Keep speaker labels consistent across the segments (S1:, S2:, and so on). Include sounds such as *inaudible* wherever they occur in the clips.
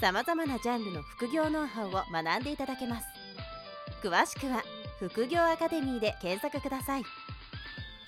S1: さまざまなジャンルの副業ノウハウを学んでいただけます。詳しくは副業アカデミーで検索ください。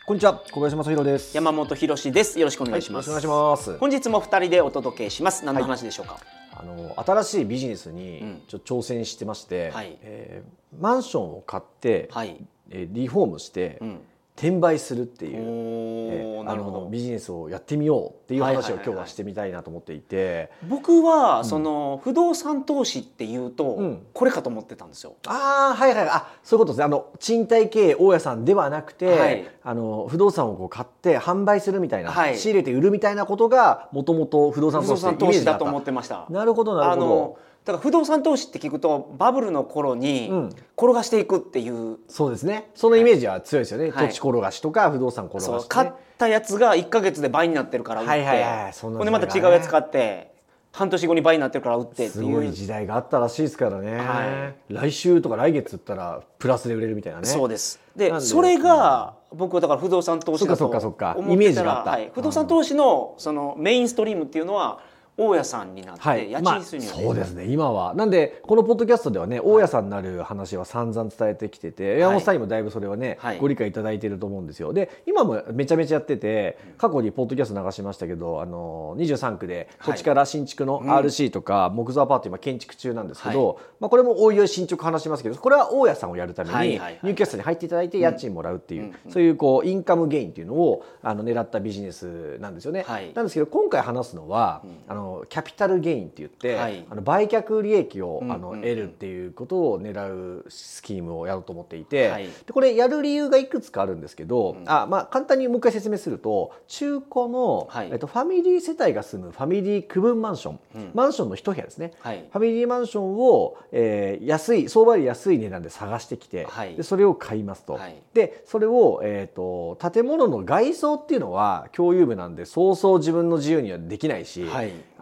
S2: こんにちは。小林正弘です。
S3: 山本博です。よろしくお願いします、
S2: はい、よろしくお願いします。
S3: 本日も二人でお届けします。何の話でしょうか、はい、
S2: あの新しいビジネスにちょ挑戦してまして、はい、えー、マンションを買って、はい、えー、リフォームして、うん転売するっていう、えあのビジネスをやってみようっていう話を今日はしてみたいなと思っていて、
S3: 僕はその不動産投資っていうとこれかと思ってたんですよ。
S2: ああはいはいあそういうことですね。あの賃貸経営大家さんではなくて、はい、あの不動産をこう買って販売するみたいな、はい、仕入れて売るみたいなことがもともと不動産
S3: 投資だと思ってました。
S2: なるほどなるほど。
S3: だから不動産投資って聞くとバブルの頃に転がしていくっていう、う
S2: ん、そうですね。そのイメージは強いですよね、はい、土地転がしとか不動産転がし、ね、
S3: 買ったやつが1か月で倍になってるから売って、はいはいはい、ほんでまた違うやつ買って半年後に倍になってるから売って
S2: すごい時代があったらしいですからね、はい、来週とか来月売ったらプラスで売れるみたいなね。
S3: そうです。でそれが、僕はだから不動産投資だと思ってたらイメージがあった、はい、不動産投資のそのメインストリームっていうのは大家さんになって、はい、家賃収入、
S2: まあ、そうですね。今は。なんでこのポッドキャストではね、大家さんになる話は散々伝えてきてて、はい、山本さんにもだいぶそれはね、はい、ご理解いただいていると思うんですよ。で今もめちゃめちゃやってて過去にポッドキャスト流しましたけどあの23区で土地から新築の RC とか木造アパート今建築中なんですけど、まあ、これもおいおい進捗話しますけどこれは大家さんをやるためにニューキャストに入っていただいて家賃もらうっていう、そういうこうインカムゲインっていうのをあの狙ったビジネスなんですよね。なんですけど今回話すのは、あのキャピタルゲインって言って、はい、あの売却利益を、あの得るっていうことを狙うスキームをやろうと思っていて、はい、でこれやる理由がいくつかあるんですけど、うん、あまあ、簡単にもう一回説明すると中古の、はい、えっと、ファミリー世帯が住むファミリー区分マンション、うん、マンションの一部屋ですね、ファミリーマンションを、えー、安い相場より安い値段で探してきて、でそれを買いますと。でそれを、えーと、建物の外装っていうのは共有部なんでそうそう自分の自由にはできないし、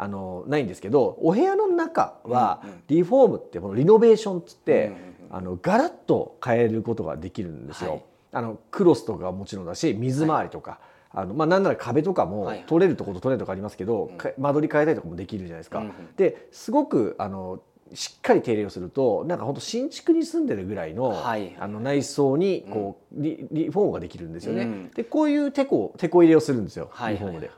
S2: あのないんですけどお部屋の中はリフォームってこのリノベーションっつって、あのガラッと変えることができるんですよ。はい、あのクロスとかはもちろんだし水回りとか、はい、あのまあ、なんなら壁とかも取れるところと取れるとこありますけど、はい、間取り変えたりとかもできるじゃないですか。うん、ですごくあのしっかり手入れをするとなんか本当新築に住んでるぐらいのはい、あの内装にこう、うん、リリフォームができるんですよね。うん、でこういうテこテこ入れをするんですよ。はいはいはい。で、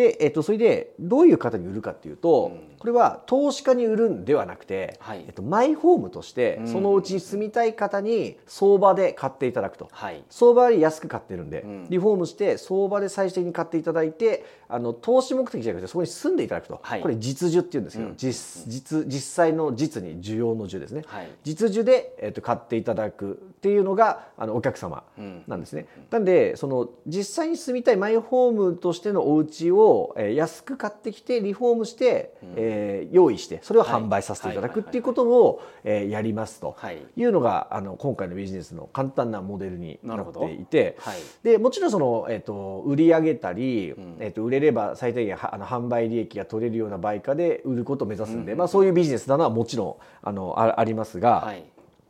S2: でえっと、それでどういう方に売るかっていうと、これは投資家に売るんではなくて、はい、えっと、マイホームとしてそのうちに住みたい方に相場で買っていただくと、はい、相場より安く買ってるんで、うん、リフォームして相場で最終的に買っていただいてあの投資目的じゃなくてそこに住んでいただくと、はい、これ実需っていうんですけど、うん、実実実際の実に需要の需ですね、実需で、えっと、買っていただくっていうのがあのお客様なんですね。なんでその実際に住みたいマイホームとしてのお家をを、え安く買ってきてリフォームして、うん、えー、用意してそれを販売させていただくっていうことを、えやりますとい。うのがあの今回のビジネスの簡単なモデルになっていて、はい、でもちろんその、えーと、売り上げたり、うん、えーと、売れれば最低限あの販売利益が取れるような売価で売ることを目指すんで、うん、まあ、そういうビジネスなのはもちろんあのあありますが、はい、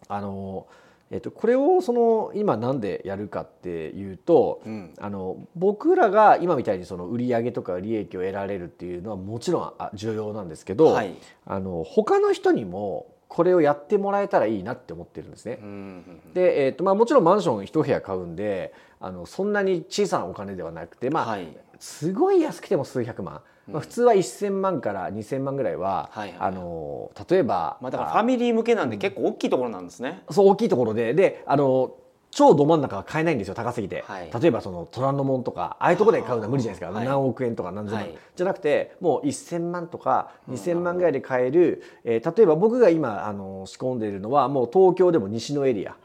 S2: あのえっと、これをその今なんでやるかっていうと、うん、あの僕らが今みたいにその売上とか利益を得られるっていうのはもちろん重要なんですけど、はい、あの他の人にもこれをやってもらえたらいいなって思ってるんですね。で、えーとまあ、もちろんマンション一部屋買うんであのそんなに小さなお金ではなくて、まあ、はい、すごい安くても数百万。まあ、普通は1000万から2000万ぐらいは、はいはい、あの例えば、
S3: まあ、だからファミリー向けなんで結構大きいところなんですね。
S2: そう大きいところで。であの超ど真ん中は買えないんですよ高すぎて、はい、例えばその虎ノ門とかああいうところで買うのは無理じゃないですか、はい、何億円とか何千万、はい、じゃなくてもう1000万とか2000万ぐらいで買える、えー、例えば僕が今あの仕込んでいるのはもう東京でも西のエリア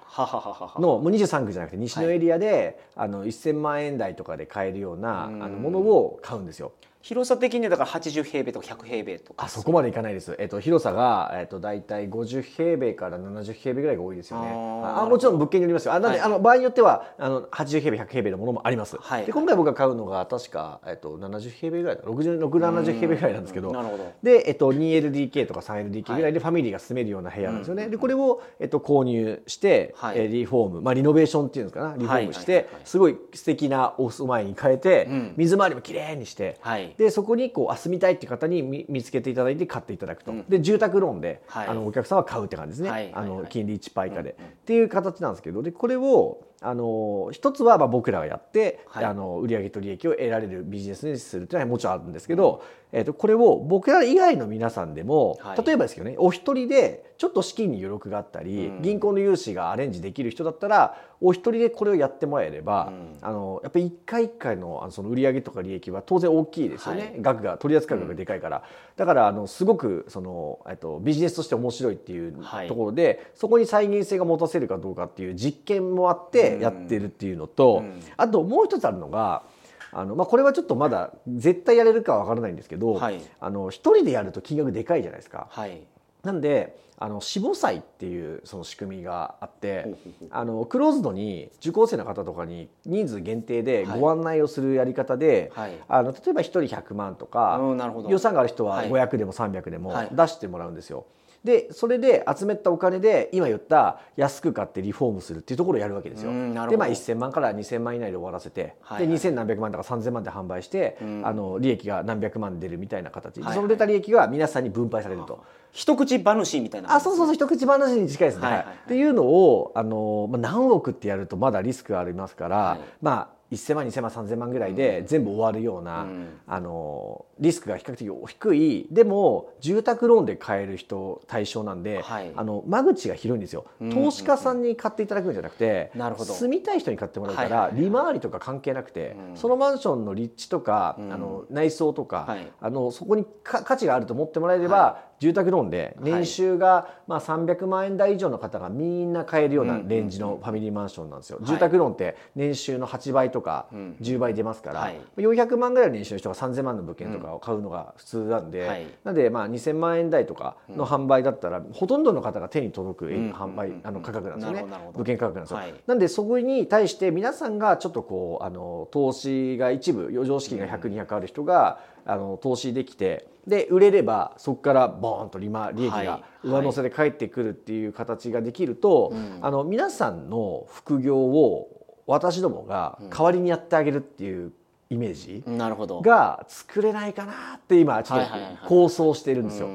S2: のもう23区じゃなくて西のエリアで、あの1000万円台とかで買えるような、あのものを買うんですよ。
S3: 広さ的にだから80平米とか100平米とか。
S2: あそこまでいかないです、えっと、広さが、えっと、大体50平米から70平米ぐらいが多いですよね。あもちろん物件によりますよ。あなんで、はい、あの場合によってはあの80平米100平米のものもあります、はい、で今回僕が買うのが確か、えっと、70平米ぐらい6670平米ぐらいなんですけど。なるほど。で、えっと、2LDK とか 3LDK ぐらいでファミリーが住めるような部屋なんですよね、はい、でこれを、えっと、購入して、はい、リフォーム、まあ、リノベーションっていうんですかな。リフォームして、すごい素敵なお住まいに変えて、うん、水回りもきれいにして、でそこにこう住みたいっていう方に見つけていただいて買っていただくと、うん、で住宅ローンで、はい、あのお客さんは買うって感じですね、はい、あの金利1パー以下で、っていう形なんですけど。でこれをあの一つはまあ僕らがやって、はい、あの売上と利益を得られるビジネスにするっていうのはもちろんあるんですけど、うん、えー、とこれを僕ら以外の皆さんでも、はい、例えばですけどねお一人でちょっと資金に余力があったり、うん、銀行の融資がアレンジできる人だったらお一人でこれをやってもらえれば、うん、あのやっぱり一回一回のあのその売上とか利益は当然大きいですよね、はい、額が取り扱い額がでかいから、だからあのすごくその、えっと、ビジネスとして面白いっていうところで、そこに再現性が持たせるかどうかっていう実験もあってやってるっていうのと、うん、あともう一つあるのがあの、まあ、これはちょっとまだ絶対やれるかは分からないんですけど、はい、あの一人でやると金額でかいじゃないですか。はい、なんであの死母祭っていうその仕組みがあってあのクローズドに受講生の方とかに人数限定でご案内をするやり方で、はい、あの例えば1人100万とか、予算がある人は500でも300でも出してもらうんですよ。でそれで集めたお金で今言った安く買ってリフォームするっていうところをやるわけですよ。でまあ1,000万から2,000万以内で終わらせて、はい。はい、で2,000何百万とか3,000万で販売して、あの利益が何百万出るみたいな形、はいはい、その出た利益が皆さんに分配されると。
S3: 一口話みたいな
S2: あそうそうそう一口話に近いですね。はいはいはい、っていうのをあの、まあ、何億ってやるとまだリスクがありますから、はい、まあ1,000万2,000万3,000万ぐらいで全部終わるような、うん、あのリスクが比較的低い。でも住宅ローンで買える人対象なんで、はい、あの間口が広いんですよ、投資家さんに買っていただくんじゃなくて、なるほど。住みたい人に買ってもらうから、利回りとか関係なくて、うん、そのマンションの立地とか、うん、あの内装とか、はい、あのそこに価値があると思ってもらえれば、住宅ローンで年収がまあ300万円台以上の方がみんな買えるようなレンジのファミリーマンションなんですよ。住宅ローンって年収の8倍とか10倍出ますから、はい、400万ぐらいの年収の人が3000万の物件とかを買うのが普通なんで、はい、なんでまあ2000万円台とかの販売だったらほとんどの方が手に届く販売あの価格なんですよね。物件価格なんですよ。なんでそこに対して皆さんがちょっとこうあの投資が一部余剰資金が100200ある人があの投資できて。で売れればそこからボーンと利利益が上乗せで返ってくるっていう形ができると、はいはい、あの皆さんの副業を私どもが代わりにやってあげるっていうイメージが作れないかなって今ちょっと構想してるんですよ。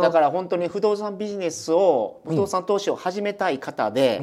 S3: だから本当に不動産ビジネスを不動産投資を始めたい方で、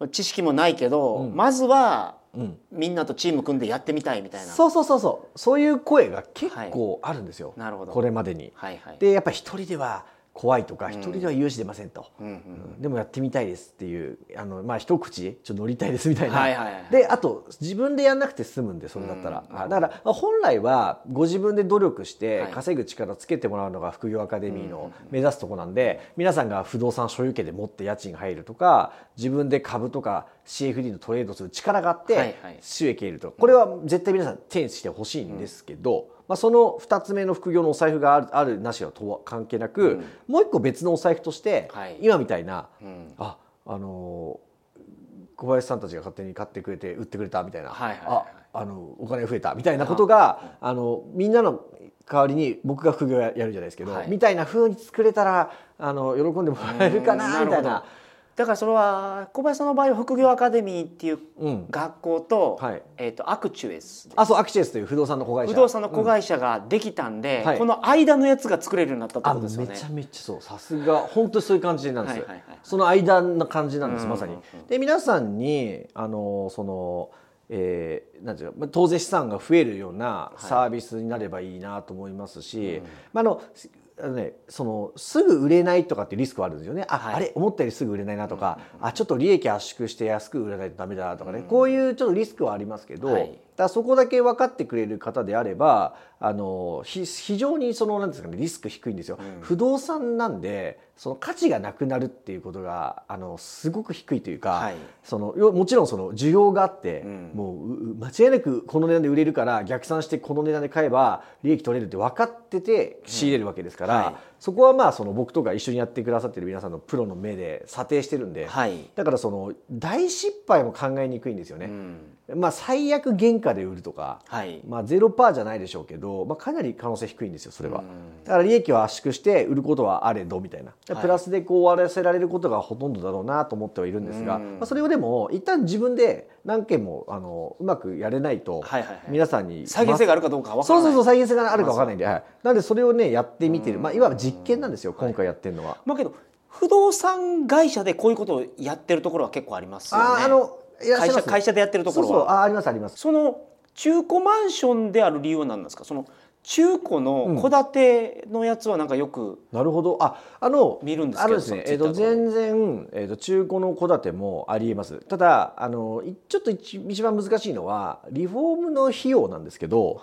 S3: うん、知識もないけど、うん、まずはうん、みんなとチーム組んでやってみたいみたいな。
S2: そうそうそうそう。そういう声が結構あるんですよ、はい、なるほど。これまでに。はいはい、でやっぱ一人では怖いとか一人では融資出ませんと、うんうん、でもやってみたいですっていうあの、まあ、一口？ちょっと乗りたいですみたいな、はいはいはい、であと自分でやんなくて済むんでそれだったら、うん、だから本来はご自分で努力して稼ぐ力つけてもらうのが副業アカデミーの目指すとこなんで、皆さんが不動産所有権で持って家賃が入るとか自分で株とか CFD のトレードする力があって収益得ると、これは絶対皆さん手にしてほしいんですけど、まあ、その2つ目の副業のお財布があるあるなしはと関係なく、うん、もう一個別のお財布として、はい、今みたいな、うん、ああの小林さんたちが勝手に買ってくれて売ってくれたみたいな、はいはいはい、ああのお金増えたみたいなことがあのみんなの代わりに僕が副業やるじゃないですけど、はい、みたいなふうに作れたらあの喜んでもらえるかなみたいな。
S3: だからそれは小林さんの場合は副業アカデミーっていう学校と,、はい。えー、とアクチュエス
S2: あそうアクチュエスという不動産の子会社。
S3: 不動産の子会社ができたんで、この間のやつが作れるようになったってことですよね。
S2: めちゃめちゃそう。さすが本当にそういう感じなんです、はいはいはい、その間の感じなんです、まさに。で皆さんにあのそのえー、なんていうか当然資産が増えるようなサービスになればいいなと思いますし、はいうん、まあ、あのあのね、そのすぐ売れないとかってリスクはあるんですよね。あはい、あれ思ったよりすぐ売れないなとか、うん、あちょっと利益圧縮して安く売らないとダメだとかね、うん、こういうちょっとリスクはありますけど、はい、だそこだけ分かってくれる方であればあの非常にそのなんですかねリスク低いんですよ、うん、不動産なんでその価値がなくなるっていうことがあのすごく低いというか、はい、そのもちろんその需要があって、うん、もう間違いなくこの値段で売れるから逆算してこの値段で買えば利益取れるって分かってて仕入れるわけですから、うん。はい、そこはまあその僕とか一緒にやってくださってる皆さんのプロの目で査定してるんで、はい、だからその大失敗も考えにくいんですよね。まあ、最悪原価で売るとか、はい、まあ、ゼロパーじゃないでしょうけど、まあ、かなり可能性低いんですよそれは。だから利益を圧縮して売ることはあれどみたいな、プラスでこう終わらせられることがほとんどだろうなと思ってはいるんですが、まあ、それをでも一旦自分で何件もあのうまくやれないと、皆さんに、
S3: 再現性があるかどうか分
S2: からない。そうそうそう再現性があるか分からないんで、はい、なんでそれをねやってみてる、まあ、いわば実験なんですよ今回やってるのは。
S3: まあけど不動産会社でこういうことをやってるところは結構ありますよね。ああの会社会社でやってるところは。そうそう
S2: あありますあります。
S3: その中古マンションである理由は何なんですか？その中古の戸建てのやつはなんかよく、うん、
S2: なるほど。ああの
S3: 見るんですけどあです
S2: ね、えーと、全然、えーと、中古の戸建てもありえます。ただあのちょっと一番難しいのはリフォームの費用なんですけど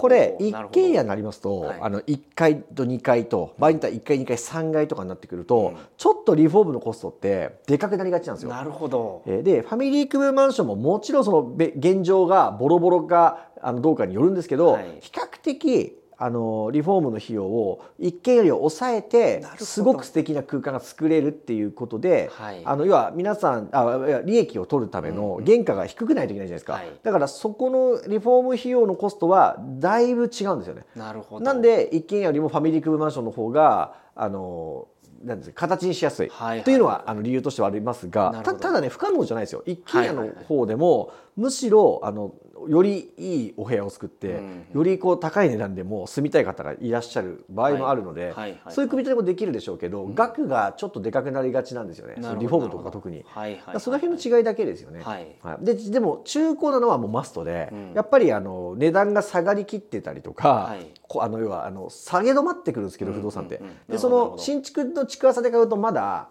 S2: これ一軒家になりますと、はい、あの1階と2階と場合によっては1階2階3階とかになってくると、うん、ちょっとリフォームのコストってでかくなりがちなんですよ。
S3: なるほど。
S2: でファミリークブマンションももちろんその現状がボロボロかあのどうかによるんですけど、はい、比較的あのリフォームの費用を一軒より抑えてすごく素敵な空間が作れるっていうことで、はい、あの要は皆さんあ利益を取るための原価が低くないといけないじゃないですか、はい、だからそこのリフォーム費用のコストはだいぶ違うんですよね。
S3: なるほど。
S2: なんで一軒家よりもファミリークブマンションの方があのなんです形にしやすい。というのはあの理由としてはありますがただね不可能じゃないですよ。一軒家の方でもむしろあのよりいいお部屋を作って、よりこう高い値段でも住みたい方がいらっしゃる場合もあるので、そういう組み立てもできるでしょうけど、額がちょっとでかくなりがちなんですよね。リフォームとか特に、その辺の違いだけですよね、はい。ででも中古なのはもうマストで、やっぱりあの値段が下がりきってたりとか、あの要はあの下げ止まってくるんですけど、不動産って、でその新築の築浅で買うとまだ、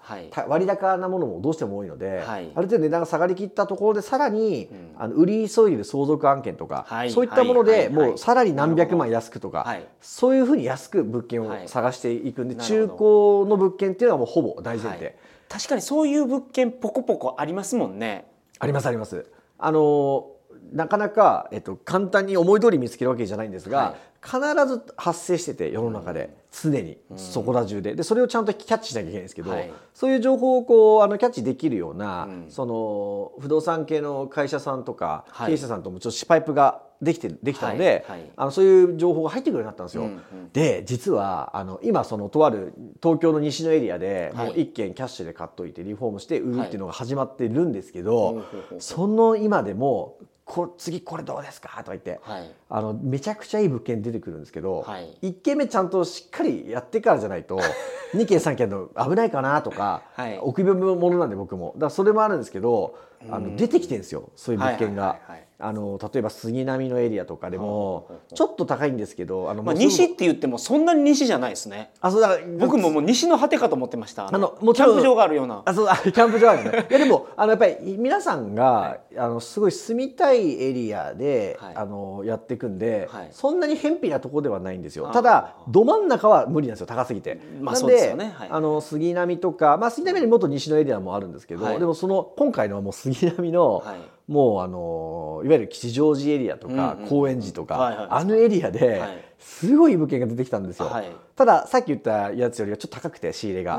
S2: 割高なものもどうしても多いので、ある程度値段が下がりきったところでさらに、あの売り急いで相続案件とか、そういったもので、もうさらに何百万安くとか、そういうふうに安く物件を探していくんで、中古の物件っていうのはもうほぼ大前提、
S3: 確かにそういう物件ポコポコありますもんね。
S2: ありますあります。あのなかなか、えっと、簡単に思い通り見つけるわけじゃないんですが、はい、必ず発生してて世の中で常にそこら中で。でそれをちゃんとキャッチしなきゃいけないんですけど、はい、そういう情報をこうあのキャッチできるような、うん、その不動産系の会社さんとか、経営者さんともちょっとシパイプができてできたので、はい。はい、あのそういう情報が入ってくるようになったんですよ。うんうん、で実はあの今そのとある東京の西のエリアで、もう一軒キャッシュで買っといてリフォームして売るっていうのが始まってるんですけど、その今でもこ次これどうですか？とか言って、はい、あのめちゃくちゃいい物件出てくるんですけど、はい、1軒目ちゃんとしっかりやってからじゃないと *laughs* 2軒3軒の危ないかなとか、はい、臆病者なんで僕も。だからそれもあるんですけどあの出てきてるんですよそういう物件が。はいはいはいはいあの例えば杉並のエリアとかでもちょっと高いんですけどあの、
S3: まあ、西って言ってもそんなに西じゃないですね。あそうだ。から僕ももう西の果てかと思ってました。あのもうキャンプ場があるような。
S2: あそう *laughs* キャンプ場あるね。*laughs* いやでもあのやっぱり皆さんが、はい、あのすごい住みたいエリアで、はい、あのやっていくんで、はい、そんなに偏僻なところではないんですよ。ただど真ん中は無理なんですよ。高すぎて、まあ、なんで、ね、あの杉並とか、まあ、杉並よりもっと西のエリアもあるんですけど、でもその今回のはもう杉並の、もうあのいわゆる吉祥寺エリアとか高円寺とかあのエリアですごい物件が出てきたんですよ、はい、たださっき言ったやつよりはちょっと高くて仕入れが。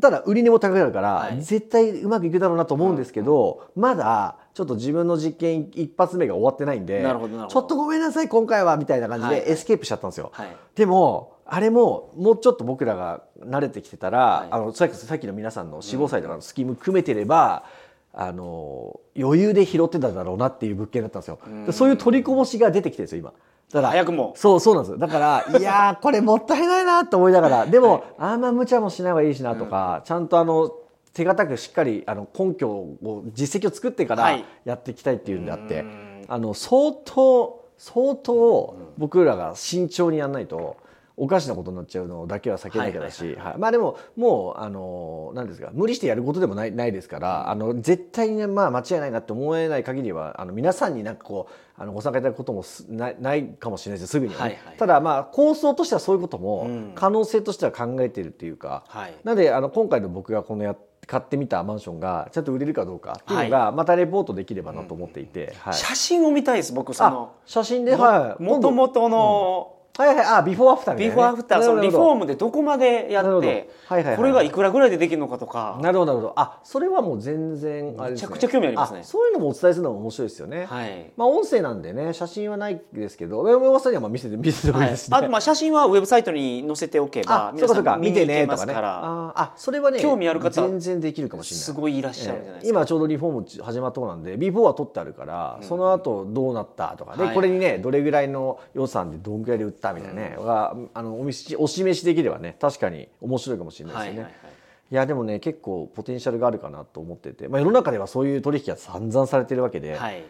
S2: ただ売り値も高くなるから、はい、絶対うまくいくだろうなと思うんですけど、うん、まだちょっと自分の実験一発目が終わってないんでちょっとごめんなさい今回はみたいな感じでエスケープしちゃったんですよ、はい、でもあれももうちょっと僕らが慣れてきてたら、あのさっきの皆さんの45歳とかのスキーム組めてれば、うんあの余裕で拾ってただろうなっていう物件だったんですよ。そういう取りこぼしが出てきてるんですよ今。
S3: だから早くも。
S2: そうそうなんですだから *laughs* いやこれもったいないなと思いながらでも、はい、あんま無茶もしない方がいいしなとか、うん、ちゃんとあの手堅くしっかりあの根拠を実績を作ってからやっていきたいっていうんであって、はい、あの相当相当僕らが慎重にやらないとおかしなことになっちゃうのだけは避けなきゃだし、はいまあでももうあの何ですか無理してやることでもないないですから、あの絶対に、ね、まあ間違いないなって思えない限りはあの皆さんになんかこうあのご参加いただくこともないないかもしれないですすぐには、ただまあ構想としてはそういうことも可能性としては考えているっていうか、うん、なのであの今回の僕がこのやって買ってみたマンションがちゃんと売れるかどうかっていうのがまたレポートできればなと思っていて、
S3: はい、写真を見たいです僕その
S2: 写真ではい。
S3: もともとの、
S2: はいはい、あビフォーアフター
S3: ビフォーアフターそのリフォームでどこまでやって、はいはいこれがいくらぐらいでできるのかとか。
S2: なるほどなるほど。あそれはもう全然
S3: あれ、ね、めちゃくちゃ興味ありますね。
S2: そういうのもお伝えするのも面白いですよね、はい、まあ音声なんでね写真はないですけどウェブさんにはまあ見せて *laughs* 見せてもいいです
S3: ね、はい、あとまあ写真はウェブサイトに載せておけば
S2: 皆さん見てねとかね。ああそれはね
S3: 興味ある方
S2: 全然できるかもしれない。
S3: すごいいらっしゃるじゃないですか、
S2: 今ちょうどリフォーム始まったとなんでビフォーは取ってあるから、その後どうなったとかね、これにねどれぐらいの予算でどんぐらいで売ったみたいなね、があのお見お示しできればね確かに面白いかもしれないですよね。はいはいはい。いやでもね結構ポテンシャルがあるかなと思ってて、まあ、世の中ではそういう取引が散々されてるわけで、はい、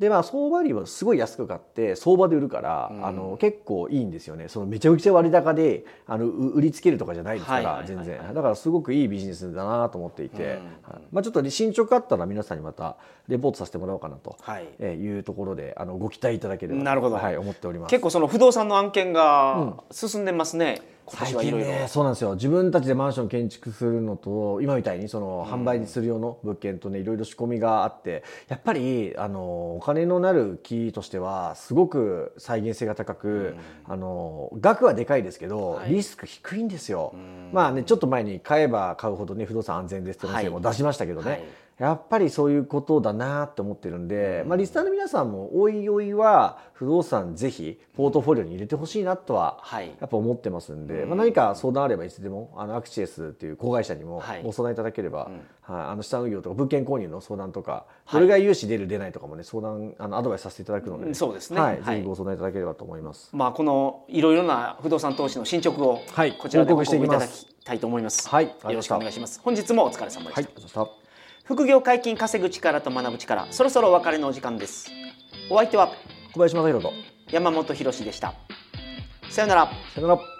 S2: でまあ相場よりもすごい安く買って相場で売るから、うん、あの結構いいんですよね。そのめちゃくちゃ割高であの売りつけるとかじゃないですから、全然。だからすごくいいビジネスだなと思っていて、うん、まあ、ちょっと進捗あったら皆さんにまたレポートさせてもらおうかなと。い。うところであのご期待いただければ
S3: なるほど、
S2: はい、思っております。
S3: 結構その不動産の案件が進んでますね、うん
S2: 最近ねそうなんですよ。自分たちでマンション建築するのと今みたいにその販売する用の物件とねいろいろ仕込みがあってやっぱりあのお金のなる木としてはすごく再現性が高く、あの額はでかいですけど、リスク低いんですよ。まあねちょっと前に買えば買うほどね不動産安全ですって音声も出しましたけどね。はい。やっぱりそういうことだなって思ってるんで、まあ、リスナーの皆さんもおいおいは不動産ぜひポートフォリオに入れてほしいなとはやっぱ思ってますんで、はい、まあ、何か相談あればいつでもあのアクチエスっていう子会社にもご相談いただければ、はい、はい、あの資産運用とか物件購入の相談とかどれが融資出る出ないとかもね相談あのアドバイスさせていただくので、
S3: そうですね、
S2: はい、ぜひご相談いただければと思います。
S3: まあ、このいろいろな不動産投資の進捗をこちらで報告いただきたいと思います。
S2: はい、よ
S3: ろしくお願いします。本日もお疲れ様でした。
S2: はい、
S3: 副業解禁稼ぐ力と学ぶ力そろそろお別れのお時間です。お相手は
S2: 小林正弘と。
S3: 山本博でした。さよなら。
S2: さよなら